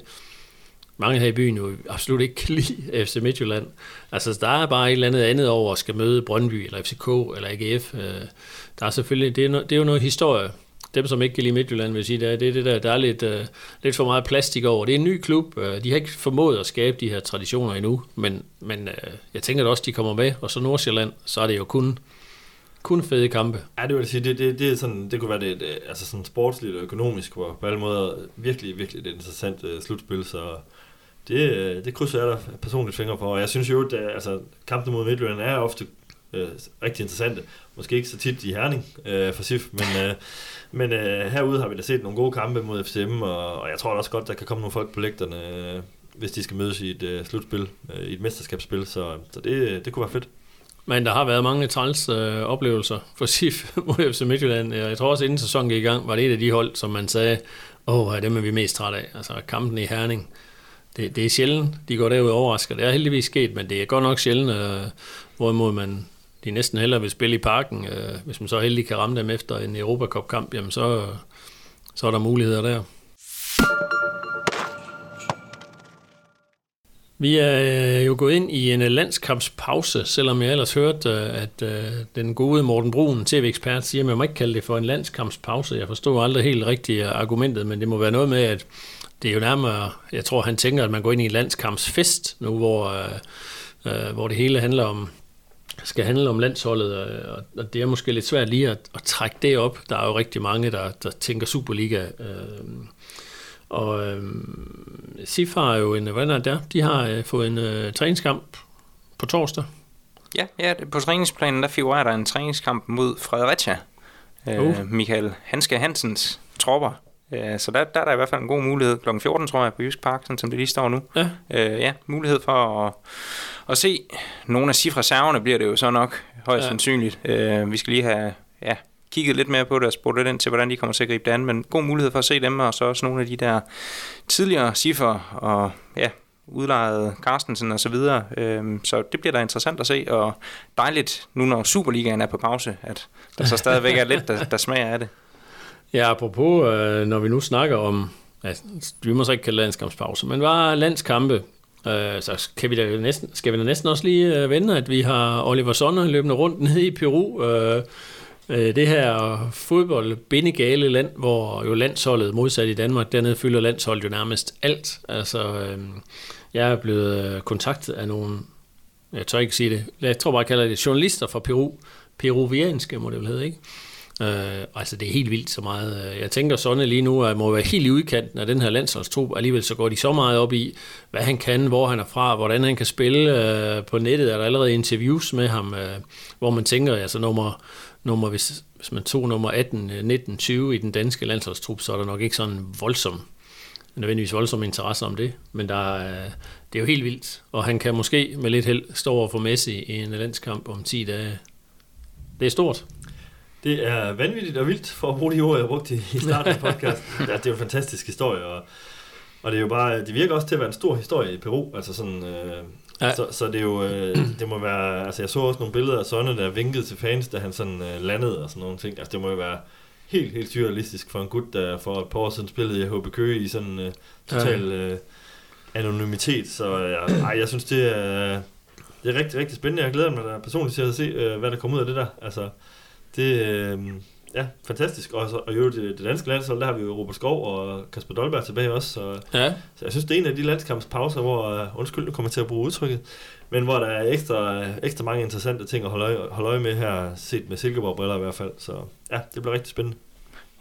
mange her i byen jo absolut ikke kan lide FC Midtjylland. Altså, der er bare et eller andet andet over at skal møde Brøndby, eller FCK, eller AGF. Øh, der er selvfølgelig, det er, no, det er jo noget historie. Dem, som ikke kan lide Midtjylland, vil sige, det er det, det der, der er lidt, uh, lidt for meget plastik over. Det er en ny klub. Øh, de har ikke formået at skabe de her traditioner endnu, men, men uh, jeg tænker at også, de kommer med. Og så Nordsjælland, så er det jo kun, kun fede kampe. Ja, det vil sige, det, det, det, er sådan, det kunne være det, det altså sådan sportsligt og økonomisk, hvor på alle måder virkelig, virkelig et interessant uh, slutspil, så det, øh, det krydser jeg da personligt fingre for, og jeg synes jo, at øh, altså, kampene mod Midtjylland er ofte øh, rigtig interessante. Måske ikke så tit i Herning øh, for SIF, men, øh, men øh, herude har vi da set nogle gode kampe mod FCM, og, og jeg tror også godt, der kan komme nogle folk på lægterne, øh, hvis de skal mødes i et øh, slutspil, øh, i et mesterskabsspil, så, så det, øh, det kunne være fedt. Men der har været mange træls øh, oplevelser for SIF mod FC Midtjylland. Jeg tror også, inden sæsonen gik i gang, var det et af de hold, som man sagde, åh, oh, dem er vi mest træt af. Altså kampen i Herning det, det er sjældent, de går derud og overrasker. Det er heldigvis sket, men det er godt nok sjældent, øh, hvorimod man de næsten hellere vil spille i parken. Øh, hvis man så heldig kan ramme dem efter en Europacup-kamp, jamen så, så er der muligheder der. Vi er øh, jo gået ind i en øh, landskampspause, selvom jeg ellers hørte, øh, at den gode Morten Brun, tv-ekspert, siger, at man må ikke kalde det for en landskampspause. Jeg forstår aldrig helt rigtigt argumentet, men det må være noget med, at det er jo nærmere, jeg tror han tænker, at man går ind i en landskampsfest nu, hvor, øh, øh, hvor det hele handler om, skal handle om landsholdet, øh, og det er måske lidt svært lige at, at trække det op. Der er jo rigtig mange, der, der tænker Superliga. Øh, og øh, SIF har jo en, hvordan er det der? De har øh, fået en øh, træningskamp på torsdag. Ja, ja, på træningsplanen der figurerer der en træningskamp mod Fredericia. Øh, uh. Michael Hanske Hansens tropper Øh, så der, der er der i hvert fald en god mulighed. Klokken 14, tror jeg, på Jysk Park, sådan som det lige står nu. Ja. Øh, ja, mulighed for at, at se nogle af cifreserverne bliver det jo så nok højst ja. sandsynligt. Øh, vi skal lige have ja, kigget lidt mere på det og spurgt lidt ind til, hvordan de kommer til at gribe det an. Men god mulighed for at se dem, og så også nogle af de der tidligere ciffer og ja, udlejet Carstensen og så videre. Øhm, så det bliver da interessant at se, og dejligt nu, når Superligaen er på pause, at der så stadigvæk er lidt, der, der smager af det. Ja, apropos, øh, når vi nu snakker om, altså, vi må så ikke kalde landskampspause, men var landskampe, øh, så kan vi da næsten, skal vi da næsten også lige øh, vende, at vi har Oliver Sonne løbende rundt nede i Peru, øh, øh, det her fodbold bindegale land, hvor jo landsholdet modsat i Danmark, dernede fylder landsholdet jo nærmest alt. Altså, øh, jeg er blevet øh, kontaktet af nogle, jeg tør ikke sige det, jeg tror bare, jeg kalder det journalister fra Peru, peruvianske må det vel hedde, ikke? Øh, altså det er helt vildt så meget. Øh, jeg tænker sådan lige nu, at må være helt i udkanten af den her landsholdstrup. Alligevel så går de så meget op i, hvad han kan, hvor han er fra, hvordan han kan spille. Øh, på nettet er der allerede interviews med ham, øh, hvor man tænker, altså nummer, nummer hvis, hvis man tog nummer 18, 19, 20 i den danske landsholdstrup, så er der nok ikke sådan voldsom nødvendigvis voldsom interesse om det, men der øh, det er jo helt vildt, og han kan måske med lidt held stå over for Messi i en landskamp om 10 dage. Det er stort. Det er vanvittigt og vildt, for at bruge de ord, jeg brugte i starten af podcasten. ja, det er jo en fantastisk historie, og, og det er jo bare, det virker også til at være en stor historie i Peru, altså sådan, øh, ja. så, så det er jo, øh, det må være, altså jeg så også nogle billeder af Sonne, der vinkede til fans, da han sådan øh, landede og sådan nogle ting, altså det må jo være helt, helt surrealistisk for en gut, der for et par år siden spillede i HB Køge i sådan øh, total øh, anonymitet, så øh, ej, jeg synes, det er, det er rigtig, rigtig spændende. Jeg glæder mig da personligt til at se, øh, hvad der kommer ud af det der. Altså, det, øh, ja, fantastisk. Og, så, og jo, det, det danske landshold, der har vi jo Robert Skov og Kasper Dolberg tilbage også. Så, ja. så jeg synes, det er en af de landskampspauser, hvor, uh, undskyld, nu kommer til at bruge udtrykket, men hvor der er ekstra, ekstra mange interessante ting at holde øje, holde øje med her, set med Silkeborg-briller i hvert fald. Så ja, det bliver rigtig spændende.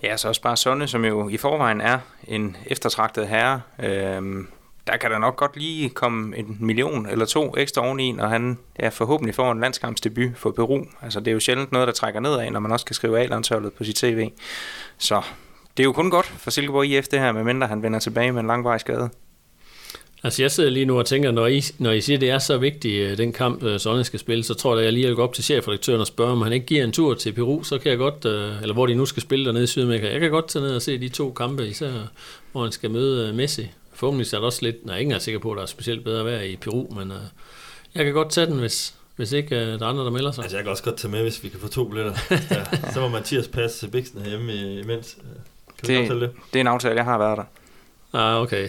Ja, så også bare Sonne, som jo i forvejen er en eftertragtet herre. Øhm, der kan der nok godt lige komme en million eller to ekstra oveni, når han ja, forhåbentlig får en landskampsdebut for Peru. Altså det er jo sjældent noget, der trækker nedad, når man også kan skrive A-landsholdet på sit tv. Så det er jo kun godt for Silkeborg IF det her, medmindre han vender tilbage med en langvarig skade. Altså jeg sidder lige nu og tænker, når I, når I siger, at det er så vigtigt, øh, den kamp, øh, Sonne skal spille, så tror jeg, at jeg lige vil gå op til chefredaktøren og spørge, om han ikke giver en tur til Peru, så kan jeg godt, øh, eller hvor de nu skal spille dernede i Sydamerika, jeg kan godt tage ned og se de to kampe, især hvor han skal møde Messi forhåbentlig er der også lidt, nej, ingen er sikker på, at der er specielt bedre vejr i Peru, men uh, jeg kan godt tage den, hvis, hvis ikke uh, der er andre, der melder sig. Altså, jeg kan også godt tage med, hvis vi kan få to billetter. ja, så må Mathias passe Bixen hjemme imens. Kan det, det? det er en aftale, jeg har været der. Ah, okay.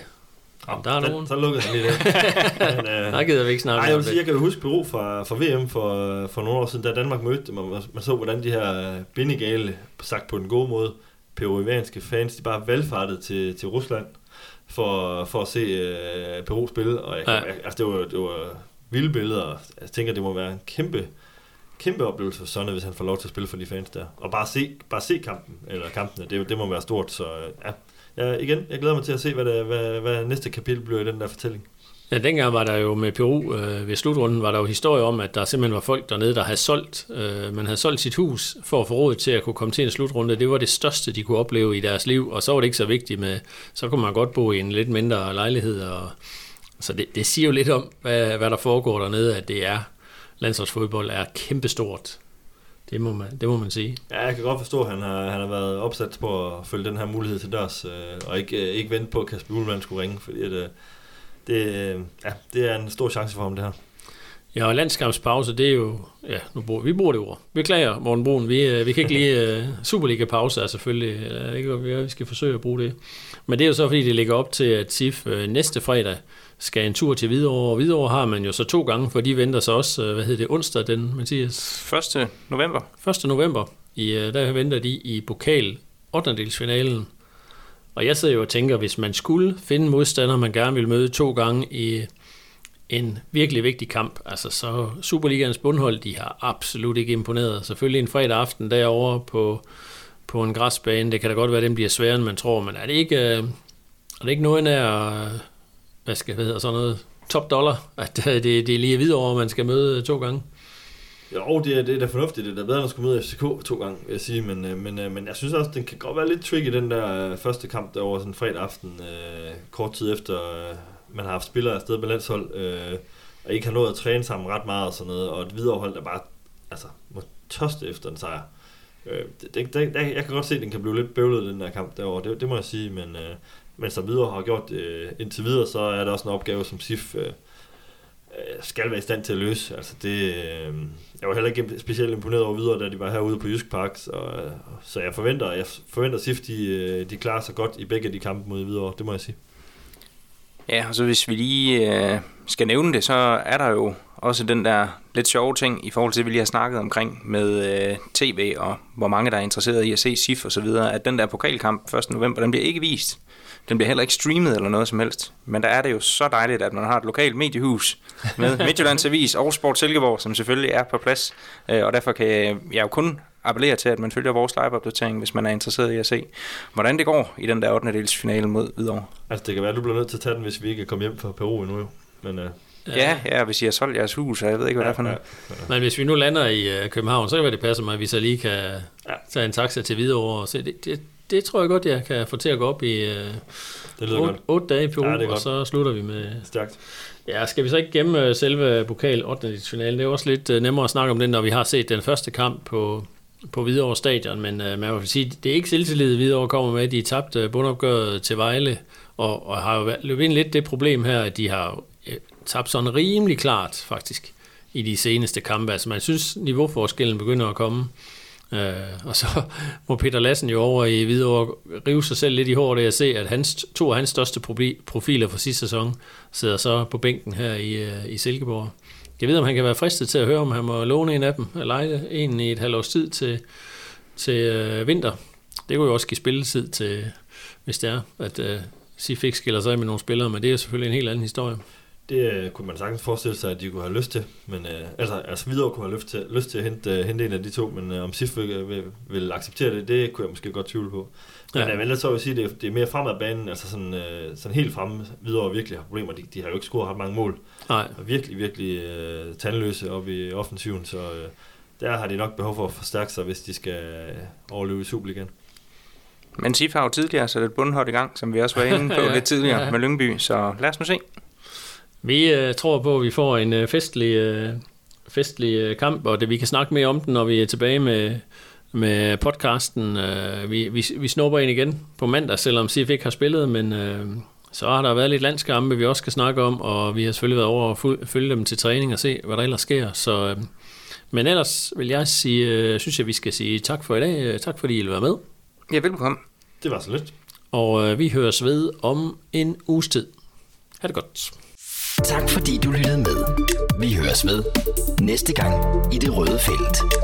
Oh, der er den, nogen. Så lukkede han lige det. Men, øh, der gider vi ikke snakke Nej, jeg vil sige, jeg kan huske Peru fra, fra VM for, for nogle år siden, da Danmark mødte dem, og man så, hvordan de her bindegale, sagt på en god måde, peruvianske fans, de bare valgfartede til, til Rusland for, for at se uh, Peru spille, og jeg, ja. altså, det, var, det var vilde billeder, og jeg tænker, det må være en kæmpe, kæmpe oplevelse for Sonne, hvis han får lov til at spille for de fans der. Og bare se, bare se kampen, eller kampene, det, det må være stort, så ja. ja. igen, jeg glæder mig til at se, hvad, det, hvad, hvad næste kapitel bliver i den der fortælling. Ja, dengang var der jo med Peru øh, ved slutrunden, var der jo historie om, at der simpelthen var folk dernede, der havde solgt, øh, man havde solgt sit hus for at få råd til at kunne komme til en slutrunde. Det var det største, de kunne opleve i deres liv, og så var det ikke så vigtigt med, så kunne man godt bo i en lidt mindre lejlighed. Og, så det, det siger jo lidt om, hvad, hvad der foregår dernede, at det er, landsholdsfodbold er kæmpestort. Det må man, det må man sige. Ja, jeg kan godt forstå, at han har, han har været opsat på at følge den her mulighed til dørs, øh, og ikke, øh, ikke vente på, at Kasper Ullmann skulle ringe, fordi at, øh, det, ja, det er en stor chance for ham, det her. Ja, og landskampspause, det er jo... Ja, nu bruger, vi bruger det ord. Vi klager, Morten Brun. Vi, øh, vi kan ikke lige... Uh, Superliga-pause er selvfølgelig... Ikke, vi skal forsøge at bruge det. Men det er jo så, fordi det ligger op til, at SIF uh, næste fredag skal en tur til Hvidovre. Og Hvidovre har man jo så to gange, for de venter så også, uh, hvad hedder det, onsdag den, Mathias? 1. november. 1. november. I, uh, der venter de i pokal 8 og jeg sidder jo og tænker, hvis man skulle finde modstander, man gerne vil møde to gange i en virkelig vigtig kamp, altså så Superligaens bundhold, de har absolut ikke imponeret. Selvfølgelig en fredag aften derovre på, på en græsbane, det kan da godt være, at den bliver sværere, end man tror, men er det ikke, øh, er det ikke noget af, hvad skal jeg hedder, sådan noget, top dollar, at øh, det, det er lige videre over, man skal møde to gange? Jo, det er, det er da fornuftigt. Det er da bedre, end at skulle møde FCK to gange, vil jeg sige. Men, øh, men, øh, men jeg synes også, den kan godt være lidt tricky, den der øh, første kamp derovre sådan fredag aften, øh, kort tid efter man har haft spillere afsted med landshold, øh, og ikke har nået at træne sammen ret meget og sådan noget, og et viderehold, der bare altså, må tørste efter en sejr. Øh, det, det, det, jeg kan godt se, at den kan blive lidt bøvlet, den der kamp derovre. Det, det må jeg sige, men øh, men som videre har gjort øh, indtil videre, så er der også en opgave, som SIF øh, Øh, skal være i stand til at løse. Altså det, øh, jeg var heller ikke specielt imponeret over videre, da de var herude på Jysk Park, så, øh, så jeg forventer, jeg forventer SIF, de, øh, de klarer sig godt i begge de kampe mod videre, det må jeg sige. Ja, og så hvis vi lige øh, skal nævne det, så er der jo også den der lidt sjove ting i forhold til, vi lige har snakket omkring med øh, tv og hvor mange der er interesseret i at se SIF og så videre, at den der pokalkamp 1. november, den bliver ikke vist. Den bliver heller ikke streamet eller noget som helst. Men der er det jo så dejligt, at man har et lokalt mediehus med Midtjyllands Avis og Sport Silkeborg, som selvfølgelig er på plads. Øh, og derfor kan jeg jo kun appellere til, at man følger vores live-opdatering, hvis man er interesseret i at se, hvordan det går i den der 8. dels finale mod videre. Altså det kan være, at du bliver nødt til at tage den, hvis vi ikke kommer hjem fra Peru endnu. Jo. Men, uh... Ja, ja, hvis I har solgt jeres hus, og jeg ved ikke, hvad ja, det er for noget. Ja, ja. Men hvis vi nu lander i uh, København, så kan det passe mig, at vi så lige kan ja. tage en taxa til Hvidovre og se. Det, det, det tror jeg godt, jeg kan få til at gå op i uh, det 8, godt. 8 dage i Peru, ja, og så slutter vi med... Stærkt. Ja, skal vi så ikke gemme selve pokal 8. finalen? Det er også lidt uh, nemmere at snakke om den, når vi har set den første kamp på, på Hvidovre Stadion, men uh, man vil sige, det er ikke selvtillid, Hvidovre kommer med. De tabte bundopgøret til Vejle, og, og har jo løbet ind lidt det problem her, at de har uh, tabt sådan rimelig klart, faktisk, i de seneste kampe. Altså man synes, niveauforskellen begynder at komme. Øh, og så må Peter Lassen jo over i Hvidovre rive sig selv lidt i håret af at se, at hans, to af hans største profiler fra sidste sæson sidder så på bænken her i, øh, i Silkeborg. Jeg ved, om han kan være fristet til at høre, om han må låne en af dem, eller lege en i et halvt års tid til, til øh, vinter. Det kunne jo også give spilletid til, hvis det er, at øh, Sifik skiller sig med nogle spillere, men det er selvfølgelig en helt anden historie. Det øh, kunne man sagtens forestille sig, at de kunne have lyst til. Men, øh, altså, altså videre kunne have lyst til, lyst til at hente, uh, hente en af de to, men øh, om SIF vil, vil, vil, acceptere det, det kunne jeg måske godt tvivle på. Men ja. ellers så vil jeg sige, at det, det er mere fremad banen, altså sådan, øh, sådan helt fremme videre virkelig har problemer. De, de har jo ikke scoret ret mange mål. Nej. Og virkelig, virkelig øh, tandløse op i offensiven, så øh, der har de nok behov for at forstærke sig, hvis de skal øh, overleve i Superligaen. Men SIF har jo tidligere sat et bundhold i gang, som vi også var inde på ja, lidt tidligere ja. med Lyngby, så lad os nu se. Vi øh, tror på, at vi får en øh, festlig, øh, festlig øh, kamp, og det, vi kan snakke mere om den, når vi er tilbage med, med podcasten. Øh, vi, vi, vi snupper ind igen på mandag, selvom CF ikke har spillet, men øh, så har der været lidt landskampe, vi også skal snakke om, og vi har selvfølgelig været over at følge dem til træning og se, hvad der ellers sker. Så, øh, men ellers vil jeg sige, øh, synes jeg, vi skal sige tak for i dag. Øh, tak fordi I vil være med. Ja, velkommen. Det var så lidt. Og øh, vi høres ved om en uges tid. Ha' det godt. Tak fordi du lyttede med. Vi høres ved næste gang i det røde felt.